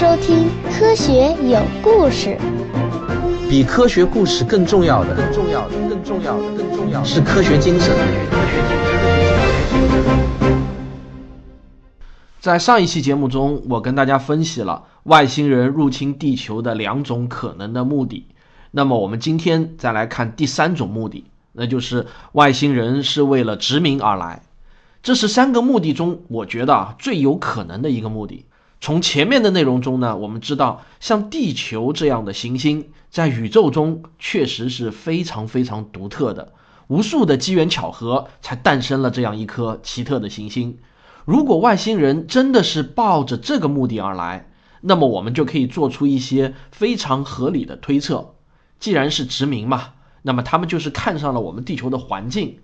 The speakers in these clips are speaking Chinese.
收听《科学有故事》。比科学故事更重要的，更重要的，更重要的，更重要的是科学精神。在上一期节目中，我跟大家分析了外星人入侵地球的两种可能的目的。那么，我们今天再来看第三种目的，那就是外星人是为了殖民而来。这是三个目的中，我觉得啊最有可能的一个目的。从前面的内容中呢，我们知道，像地球这样的行星，在宇宙中确实是非常非常独特的，无数的机缘巧合才诞生了这样一颗奇特的行星。如果外星人真的是抱着这个目的而来，那么我们就可以做出一些非常合理的推测。既然是殖民嘛，那么他们就是看上了我们地球的环境。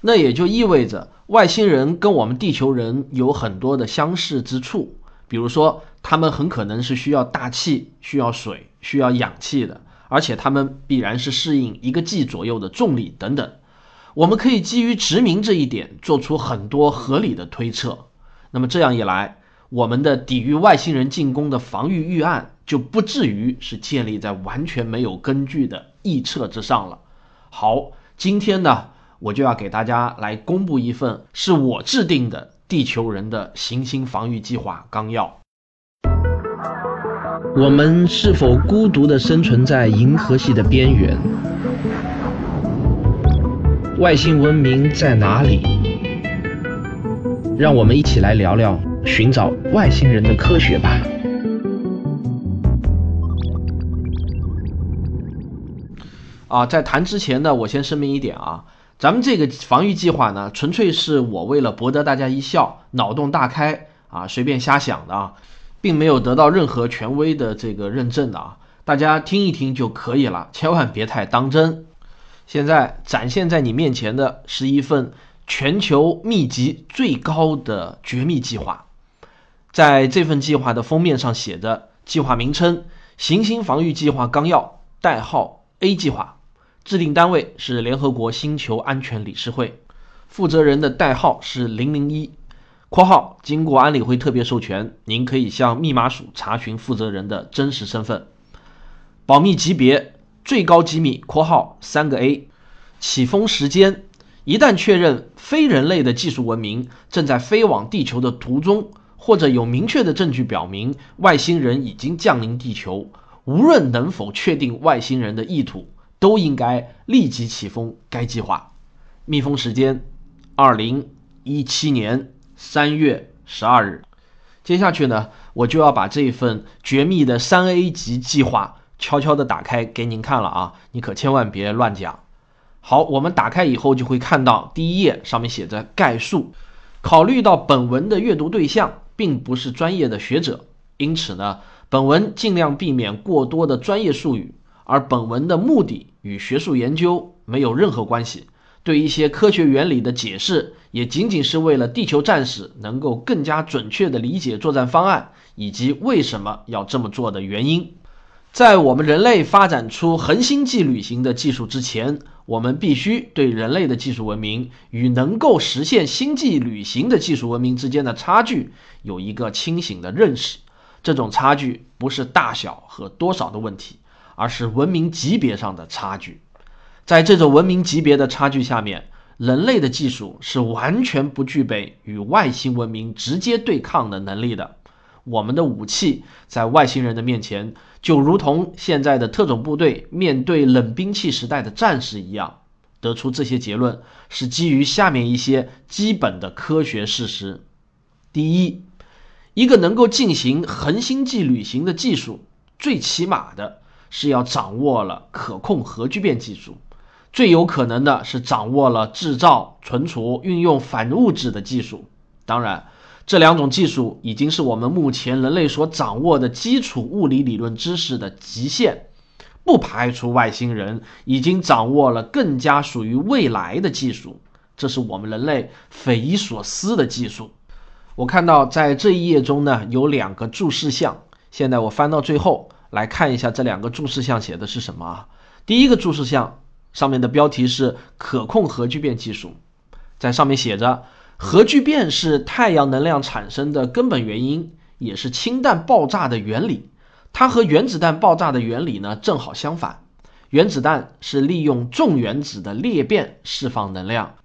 那也就意味着外星人跟我们地球人有很多的相似之处，比如说他们很可能是需要大气、需要水、需要氧气的，而且他们必然是适应一个 G 左右的重力等等。我们可以基于殖民这一点做出很多合理的推测。那么这样一来，我们的抵御外星人进攻的防御预案就不至于是建立在完全没有根据的臆测之上了。好，今天呢？我就要给大家来公布一份是我制定的地球人的行星防御计划纲要。我们是否孤独地生存在银河系的边缘？外星文明在哪里？让我们一起来聊聊寻找外星人的科学吧。啊，在谈之前呢，我先声明一点啊。咱们这个防御计划呢，纯粹是我为了博得大家一笑，脑洞大开啊，随便瞎想的啊，并没有得到任何权威的这个认证的啊，大家听一听就可以了，千万别太当真。现在展现在你面前的是一份全球密集最高的绝密计划，在这份计划的封面上写着计划名称“行星防御计划纲要”，代号 A 计划。制定单位是联合国星球安全理事会，负责人的代号是零零一（括号经过安理会特别授权，您可以向密码署查询负责人的真实身份）。保密级别最高机密（括号三个 A）。起风时间一旦确认非人类的技术文明正在飞往地球的途中，或者有明确的证据表明外星人已经降临地球，无论能否确定外星人的意图。都应该立即启封该计划，密封时间：二零一七年三月十二日。接下去呢，我就要把这份绝密的三 A 级计划悄悄的打开给您看了啊，你可千万别乱讲。好，我们打开以后就会看到第一页上面写着概述。考虑到本文的阅读对象并不是专业的学者，因此呢，本文尽量避免过多的专业术语。而本文的目的与学术研究没有任何关系，对一些科学原理的解释也仅仅是为了地球战士能够更加准确地理解作战方案以及为什么要这么做的原因。在我们人类发展出恒星际旅行的技术之前，我们必须对人类的技术文明与能够实现星际旅行的技术文明之间的差距有一个清醒的认识。这种差距不是大小和多少的问题。而是文明级别上的差距，在这种文明级别的差距下面，人类的技术是完全不具备与外星文明直接对抗的能力的。我们的武器在外星人的面前，就如同现在的特种部队面对冷兵器时代的战士一样。得出这些结论是基于下面一些基本的科学事实：第一，一个能够进行恒星际旅行的技术，最起码的。是要掌握了可控核聚变技术，最有可能的是掌握了制造、存储、运用反物质的技术。当然，这两种技术已经是我们目前人类所掌握的基础物理理论知识的极限，不排除外星人已经掌握了更加属于未来的技术。这是我们人类匪夷所思的技术。我看到在这一页中呢有两个注释项，现在我翻到最后。来看一下这两个注释项写的是什么啊？第一个注释项上面的标题是可控核聚变技术，在上面写着核聚变是太阳能量产生的根本原因，也是氢弹爆炸的原理。它和原子弹爆炸的原理呢正好相反。原子弹是利用重原子的裂变释放能量，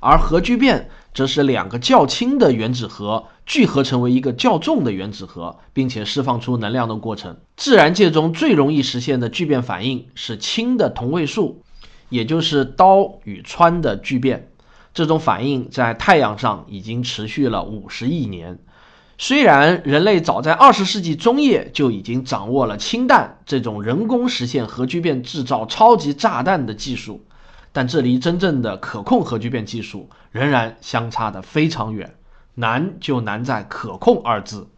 而核聚变则是两个较轻的原子核聚合成为一个较重的原子核，并且释放出能量的过程。自然界中最容易实现的聚变反应是氢的同位素，也就是氘与氚的聚变。这种反应在太阳上已经持续了五十亿年。虽然人类早在二十世纪中叶就已经掌握了氢弹这种人工实现核聚变制造超级炸弹的技术，但这离真正的可控核聚变技术仍然相差的非常远。难就难在“可控”二字。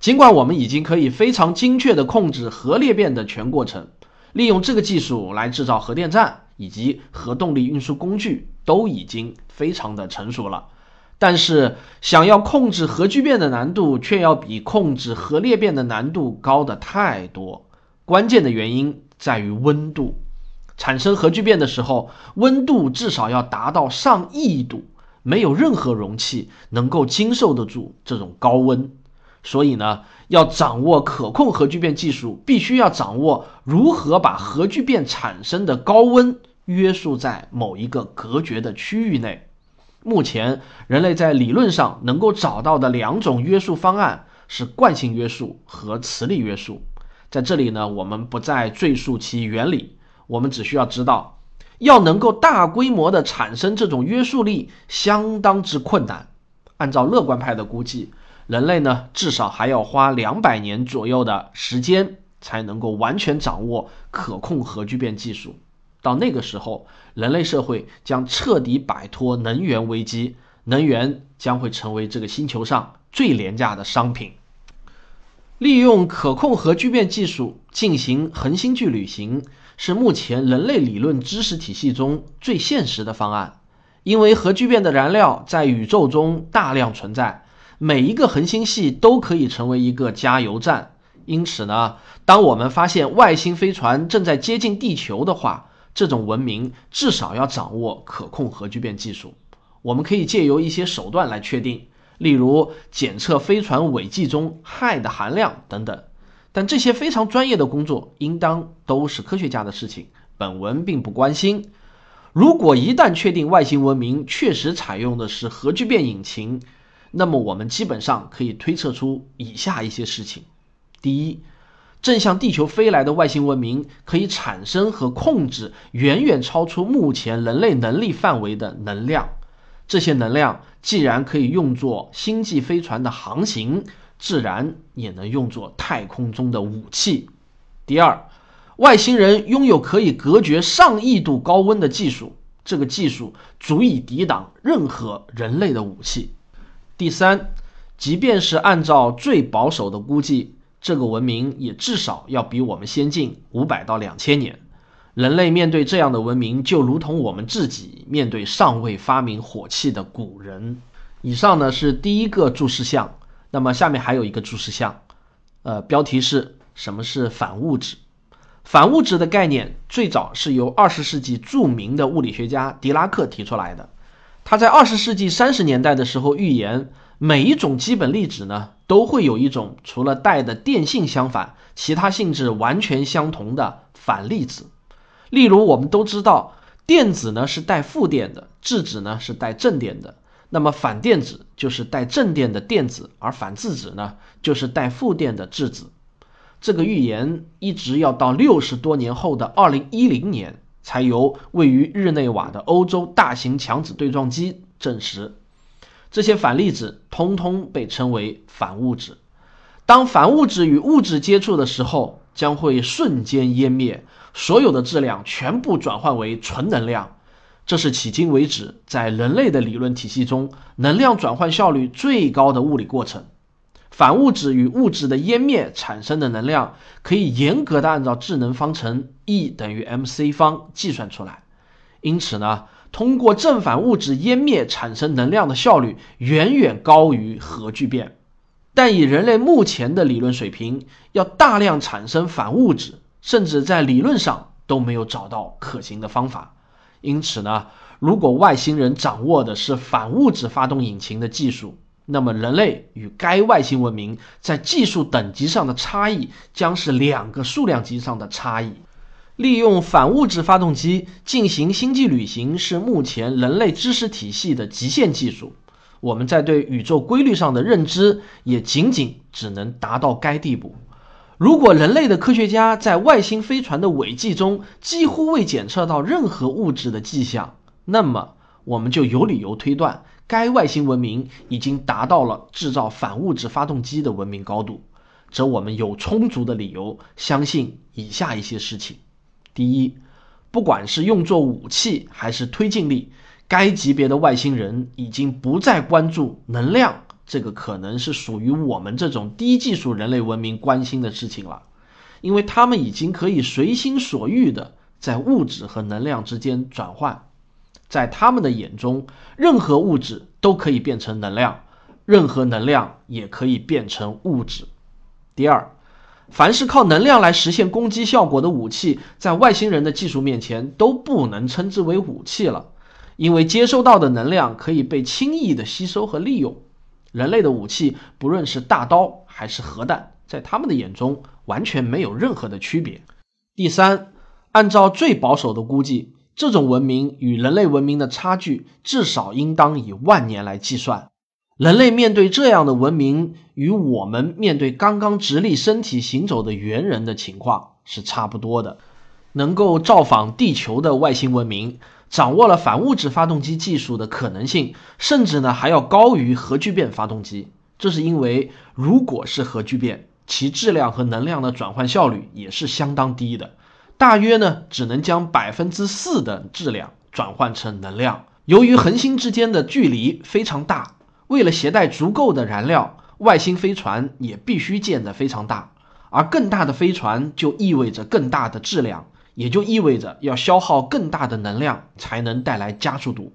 尽管我们已经可以非常精确地控制核裂变的全过程，利用这个技术来制造核电站以及核动力运输工具都已经非常的成熟了。但是，想要控制核聚变的难度，却要比控制核裂变的难度高的太多。关键的原因在于温度。产生核聚变的时候，温度至少要达到上亿度，没有任何容器能够经受得住这种高温。所以呢，要掌握可控核聚变技术，必须要掌握如何把核聚变产生的高温约束在某一个隔绝的区域内。目前，人类在理论上能够找到的两种约束方案是惯性约束和磁力约束。在这里呢，我们不再赘述其原理，我们只需要知道，要能够大规模的产生这种约束力，相当之困难。按照乐观派的估计，人类呢至少还要花两百年左右的时间，才能够完全掌握可控核聚变技术。到那个时候，人类社会将彻底摆脱能源危机，能源将会成为这个星球上最廉价的商品。利用可控核聚变技术进行恒星距旅行，是目前人类理论知识体系中最现实的方案。因为核聚变的燃料在宇宙中大量存在，每一个恒星系都可以成为一个加油站。因此呢，当我们发现外星飞船正在接近地球的话，这种文明至少要掌握可控核聚变技术。我们可以借由一些手段来确定，例如检测飞船尾迹中氦的含量等等。但这些非常专业的工作应当都是科学家的事情，本文并不关心。如果一旦确定外星文明确实采用的是核聚变引擎，那么我们基本上可以推测出以下一些事情：第一，正向地球飞来的外星文明可以产生和控制远远超出目前人类能力范围的能量。这些能量既然可以用作星际飞船的航行，自然也能用作太空中的武器。第二，外星人拥有可以隔绝上亿度高温的技术，这个技术足以抵挡任何人类的武器。第三，即便是按照最保守的估计。这个文明也至少要比我们先进五百到两千年。人类面对这样的文明，就如同我们自己面对尚未发明火器的古人。以上呢是第一个注释项，那么下面还有一个注释项，呃，标题是什么是反物质？反物质的概念最早是由二十世纪著名的物理学家狄拉克提出来的。他在二十世纪三十年代的时候预言。每一种基本粒子呢，都会有一种除了带的电性相反，其他性质完全相同的反粒子。例如，我们都知道电子呢是带负电的，质子呢是带正电的。那么反电子就是带正电的电子，而反质子呢就是带负电的质子。这个预言一直要到六十多年后的二零一零年，才由位于日内瓦的欧洲大型强子对撞机证实。这些反粒子通通被称为反物质。当反物质与物质接触的时候，将会瞬间湮灭，所有的质量全部转换为纯能量。这是迄今为止在人类的理论体系中能量转换效率最高的物理过程。反物质与物质的湮灭产生的能量，可以严格的按照质能方程 E 等于 mc 方计算出来。因此呢？通过正反物质湮灭产生能量的效率远远高于核聚变，但以人类目前的理论水平，要大量产生反物质，甚至在理论上都没有找到可行的方法。因此呢，如果外星人掌握的是反物质发动引擎的技术，那么人类与该外星文明在技术等级上的差异将是两个数量级上的差异。利用反物质发动机进行星际旅行是目前人类知识体系的极限技术。我们在对宇宙规律上的认知也仅仅只能达到该地步。如果人类的科学家在外星飞船的尾迹中几乎未检测到任何物质的迹象，那么我们就有理由推断，该外星文明已经达到了制造反物质发动机的文明高度。则我们有充足的理由相信以下一些事情：第一，不管是用作武器还是推进力。该级别的外星人已经不再关注能量这个可能是属于我们这种低技术人类文明关心的事情了，因为他们已经可以随心所欲的在物质和能量之间转换，在他们的眼中，任何物质都可以变成能量，任何能量也可以变成物质。第二，凡是靠能量来实现攻击效果的武器，在外星人的技术面前都不能称之为武器了。因为接收到的能量可以被轻易的吸收和利用，人类的武器不论是大刀还是核弹，在他们的眼中完全没有任何的区别。第三，按照最保守的估计，这种文明与人类文明的差距至少应当以万年来计算。人类面对这样的文明，与我们面对刚刚直立身体行走的猿人的情况是差不多的。能够造访地球的外星文明。掌握了反物质发动机技术的可能性，甚至呢还要高于核聚变发动机。这是因为，如果是核聚变，其质量和能量的转换效率也是相当低的，大约呢只能将百分之四的质量转换成能量。由于恒星之间的距离非常大，为了携带足够的燃料，外星飞船也必须建得非常大，而更大的飞船就意味着更大的质量。也就意味着要消耗更大的能量才能带来加速度。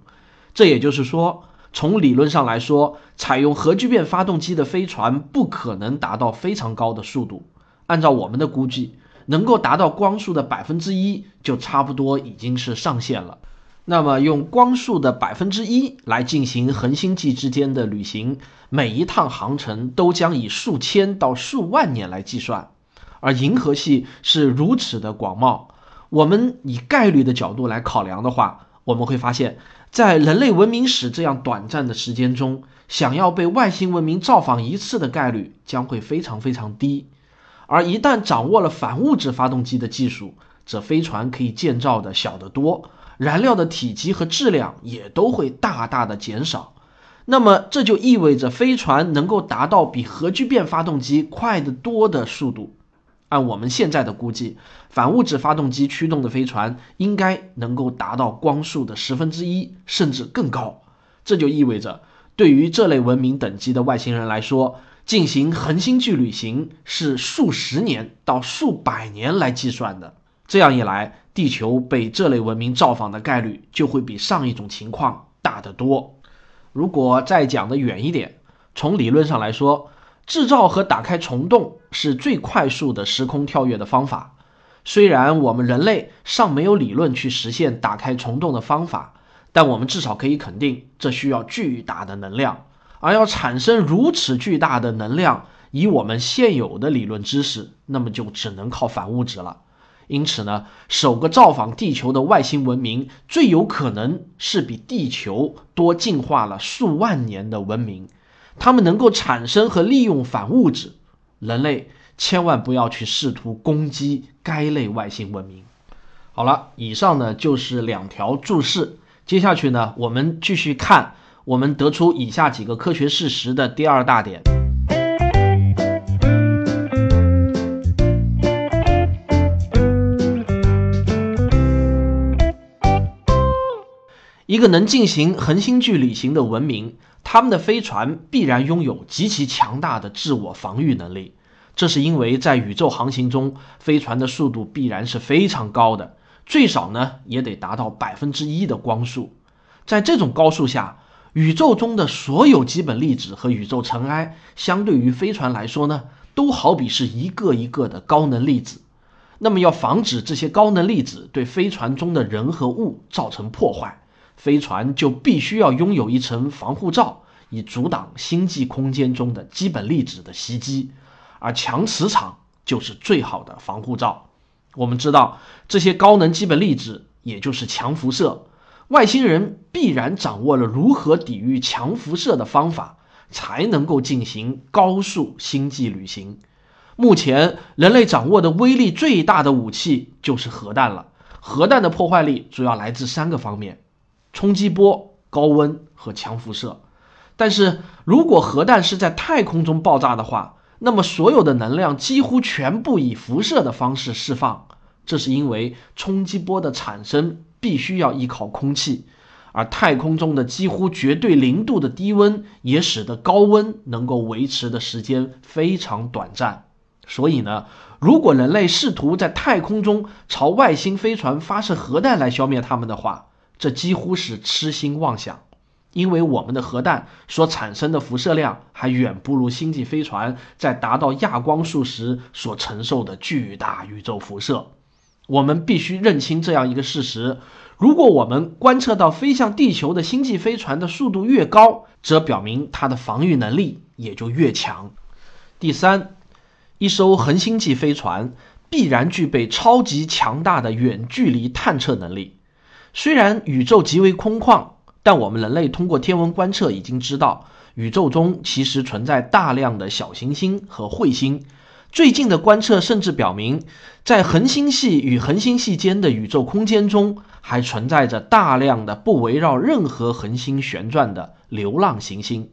这也就是说，从理论上来说，采用核聚变发动机的飞船不可能达到非常高的速度。按照我们的估计，能够达到光速的百分之一就差不多已经是上限了。那么，用光速的百分之一来进行恒星际之间的旅行，每一趟航程都将以数千到数万年来计算。而银河系是如此的广袤。我们以概率的角度来考量的话，我们会发现，在人类文明史这样短暂的时间中，想要被外星文明造访一次的概率将会非常非常低。而一旦掌握了反物质发动机的技术，这飞船可以建造的小得多，燃料的体积和质量也都会大大的减少。那么这就意味着飞船能够达到比核聚变发动机快得多的速度。按我们现在的估计，反物质发动机驱动的飞船应该能够达到光速的十分之一，甚至更高。这就意味着，对于这类文明等级的外星人来说，进行恒星距旅行是数十年到数百年来计算的。这样一来，地球被这类文明造访的概率就会比上一种情况大得多。如果再讲的远一点，从理论上来说，制造和打开虫洞是最快速的时空跳跃的方法。虽然我们人类尚没有理论去实现打开虫洞的方法，但我们至少可以肯定，这需要巨大的能量。而要产生如此巨大的能量，以我们现有的理论知识，那么就只能靠反物质了。因此呢，首个造访地球的外星文明，最有可能是比地球多进化了数万年的文明。它们能够产生和利用反物质，人类千万不要去试图攻击该类外星文明。好了，以上呢就是两条注释。接下去呢，我们继续看我们得出以下几个科学事实的第二大点：一个能进行恒星距旅行的文明。他们的飞船必然拥有极其强大的自我防御能力，这是因为在宇宙航行中，飞船的速度必然是非常高的，最少呢也得达到百分之一的光速。在这种高速下，宇宙中的所有基本粒子和宇宙尘埃，相对于飞船来说呢，都好比是一个一个的高能粒子。那么，要防止这些高能粒子对飞船中的人和物造成破坏。飞船就必须要拥有一层防护罩，以阻挡星际空间中的基本粒子的袭击，而强磁场就是最好的防护罩。我们知道，这些高能基本粒子也就是强辐射，外星人必然掌握了如何抵御强辐射的方法，才能够进行高速星际旅行。目前，人类掌握的威力最大的武器就是核弹了。核弹的破坏力主要来自三个方面：冲击波、高温和强辐射。但是如果核弹是在太空中爆炸的话，那么所有的能量几乎全部以辐射的方式释放。这是因为冲击波的产生必须要依靠空气，而太空中的几乎绝对零度的低温也使得高温能够维持的时间非常短暂。所以呢，如果人类试图在太空中朝外星飞船发射核弹来消灭它们的话，这几乎是痴心妄想。因为我们的核弹所产生的辐射量还远不如星际飞船在达到亚光速时所承受的巨大宇宙辐射。我们必须认清这样一个事实：如果我们观测到飞向地球的星际飞船的速度越高，则表明它的防御能力也就越强。第三。一艘恒星际飞船必然具备超级强大的远距离探测能力。虽然宇宙极为空旷，但我们人类通过天文观测已经知道，宇宙中其实存在大量的小行星和彗星。最近的观测甚至表明，在恒星系与恒星系间的宇宙空间中，还存在着大量的不围绕任何恒星旋转的流浪行星。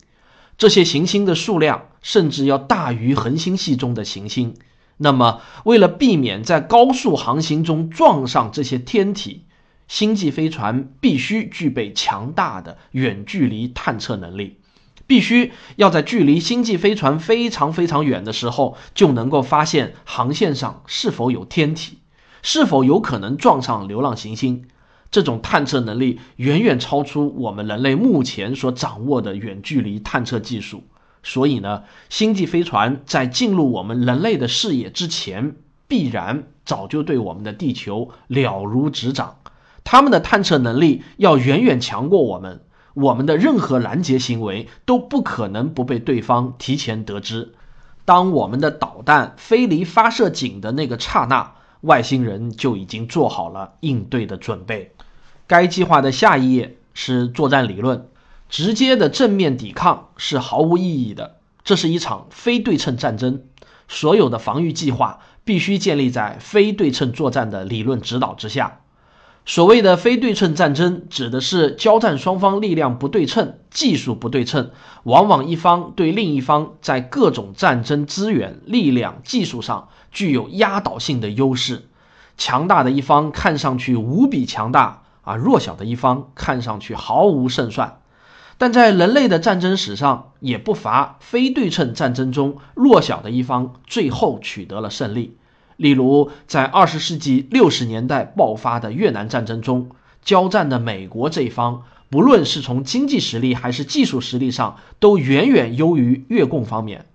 这些行星的数量甚至要大于恒星系中的行星。那么，为了避免在高速航行中撞上这些天体，星际飞船必须具备强大的远距离探测能力，必须要在距离星际飞船非常非常远的时候就能够发现航线上是否有天体，是否有可能撞上流浪行星。这种探测能力远远超出我们人类目前所掌握的远距离探测技术，所以呢，星际飞船在进入我们人类的视野之前，必然早就对我们的地球了如指掌。他们的探测能力要远远强过我们，我们的任何拦截行为都不可能不被对方提前得知。当我们的导弹飞离发射井的那个刹那，外星人就已经做好了应对的准备。该计划的下一页是作战理论，直接的正面抵抗是毫无意义的。这是一场非对称战争，所有的防御计划必须建立在非对称作战的理论指导之下。所谓的非对称战争，指的是交战双方力量不对称、技术不对称，往往一方对另一方在各种战争资源、力量、技术上具有压倒性的优势，强大的一方看上去无比强大。啊弱小的一方看上去毫无胜算，但在人类的战争史上，也不乏非对称战争中弱小的一方最后取得了胜利。例如，在二十世纪六十年代爆发的越南战争中，交战的美国这一方，不论是从经济实力还是技术实力上，都远远优于越共方面。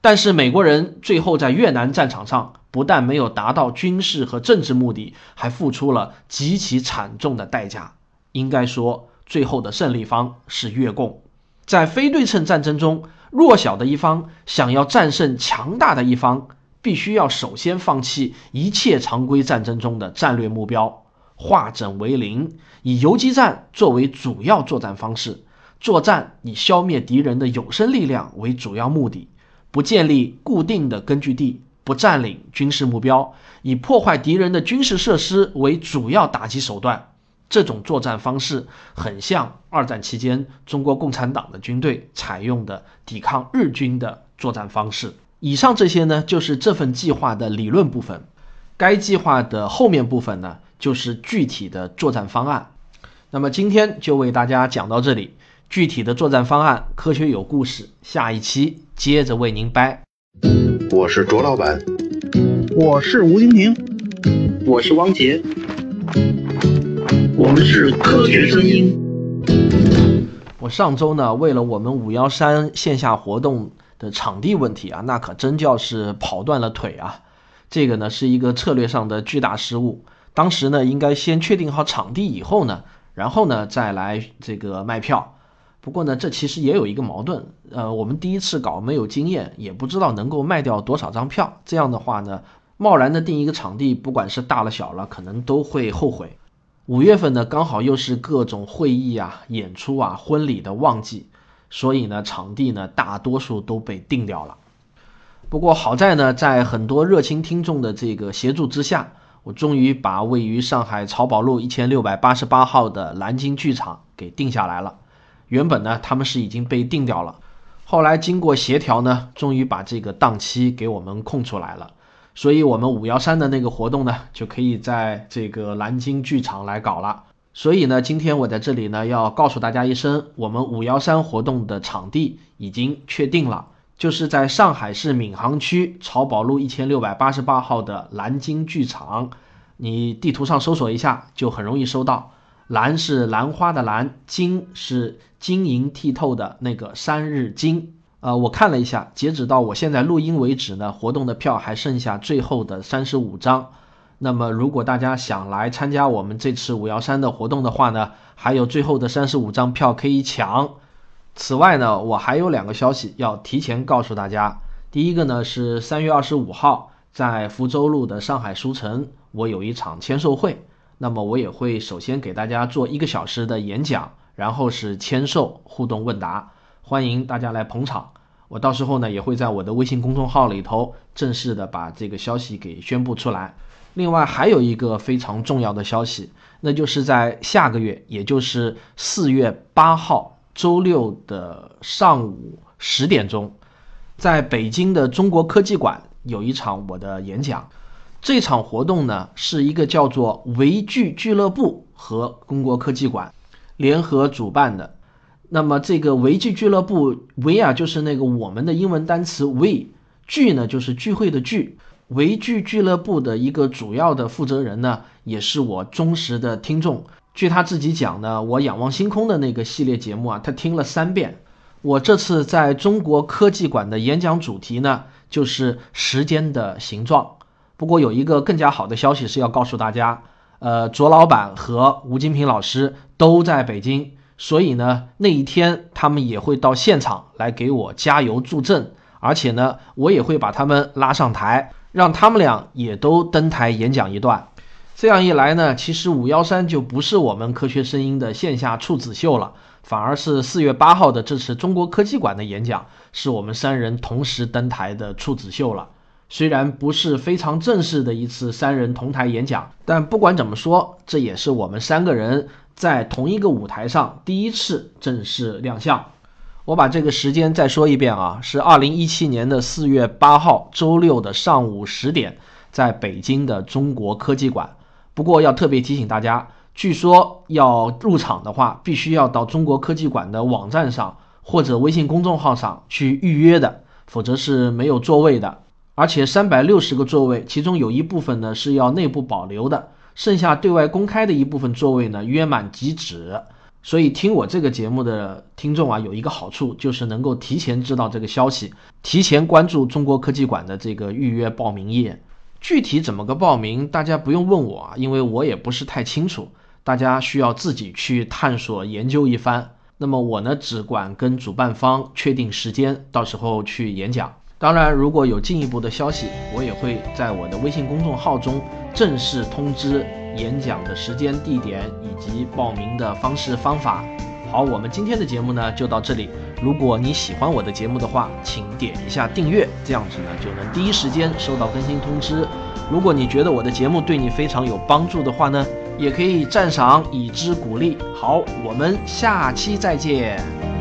但是美国人最后在越南战场上不但没有达到军事和政治目的，还付出了极其惨重的代价。应该说，最后的胜利方是越共。在非对称战争中，弱小的一方想要战胜强大的一方，必须要首先放弃一切常规战争中的战略目标，化整为零，以游击战作为主要作战方式，作战以消灭敌人的有生力量为主要目的。不建立固定的根据地，不占领军事目标，以破坏敌人的军事设施为主要打击手段。这种作战方式很像二战期间中国共产党的军队采用的抵抗日军的作战方式。以上这些呢，就是这份计划的理论部分。该计划的后面部分呢，就是具体的作战方案。那么今天就为大家讲到这里。具体的作战方案，科学有故事，下一期接着为您掰。我是卓老板，我是吴婷婷，我是汪杰，我们是科学声音。我上周呢，为了我们五幺三线下活动的场地问题啊，那可真叫是跑断了腿啊！这个呢是一个策略上的巨大失误。当时呢，应该先确定好场地以后呢，然后呢再来这个卖票。不过呢，这其实也有一个矛盾，呃，我们第一次搞没有经验，也不知道能够卖掉多少张票。这样的话呢，贸然的定一个场地，不管是大了小了，可能都会后悔。五月份呢，刚好又是各种会议啊、演出啊、婚礼的旺季，所以呢，场地呢大多数都被定掉了。不过好在呢，在很多热心听众的这个协助之下，我终于把位于上海漕宝路一千六百八十八号的蓝鲸剧场给定下来了。原本呢，他们是已经被定掉了，后来经过协调呢，终于把这个档期给我们空出来了，所以我们五幺三的那个活动呢，就可以在这个蓝鲸剧场来搞了。所以呢，今天我在这里呢，要告诉大家一声，我们五幺三活动的场地已经确定了，就是在上海市闵行区漕宝路一千六百八十八号的蓝鲸剧场，你地图上搜索一下，就很容易搜到。兰是兰花的兰，晶是晶莹剔透的那个三日晶。呃，我看了一下，截止到我现在录音为止呢，活动的票还剩下最后的三十五张。那么，如果大家想来参加我们这次五幺三的活动的话呢，还有最后的三十五张票可以抢。此外呢，我还有两个消息要提前告诉大家。第一个呢是三月二十五号在福州路的上海书城，我有一场签售会。那么我也会首先给大家做一个小时的演讲，然后是签售互动问答，欢迎大家来捧场。我到时候呢也会在我的微信公众号里头正式的把这个消息给宣布出来。另外还有一个非常重要的消息，那就是在下个月，也就是四月八号周六的上午十点钟，在北京的中国科技馆有一场我的演讲。这场活动呢，是一个叫做维剧俱乐部和中国科技馆联合主办的。那么这个维剧俱乐部，维啊就是那个我们的英文单词 we，聚呢就是聚会的聚。维剧俱乐部的一个主要的负责人呢，也是我忠实的听众。据他自己讲呢，我仰望星空的那个系列节目啊，他听了三遍。我这次在中国科技馆的演讲主题呢，就是时间的形状。不过有一个更加好的消息是要告诉大家，呃，卓老板和吴金平老师都在北京，所以呢，那一天他们也会到现场来给我加油助阵，而且呢，我也会把他们拉上台，让他们俩也都登台演讲一段。这样一来呢，其实五幺三就不是我们科学声音的线下处子秀了，反而是四月八号的这次中国科技馆的演讲，是我们三人同时登台的处子秀了。虽然不是非常正式的一次三人同台演讲，但不管怎么说，这也是我们三个人在同一个舞台上第一次正式亮相。我把这个时间再说一遍啊，是二零一七年的四月八号周六的上午十点，在北京的中国科技馆。不过要特别提醒大家，据说要入场的话，必须要到中国科技馆的网站上或者微信公众号上去预约的，否则是没有座位的。而且三百六十个座位，其中有一部分呢是要内部保留的，剩下对外公开的一部分座位呢约满即止。所以听我这个节目的听众啊，有一个好处就是能够提前知道这个消息，提前关注中国科技馆的这个预约报名页。具体怎么个报名，大家不用问我啊，因为我也不是太清楚，大家需要自己去探索研究一番。那么我呢，只管跟主办方确定时间，到时候去演讲。当然，如果有进一步的消息，我也会在我的微信公众号中正式通知演讲的时间、地点以及报名的方式方法。好，我们今天的节目呢就到这里。如果你喜欢我的节目的话，请点一下订阅，这样子呢就能第一时间收到更新通知。如果你觉得我的节目对你非常有帮助的话呢，也可以赞赏以资鼓励。好，我们下期再见。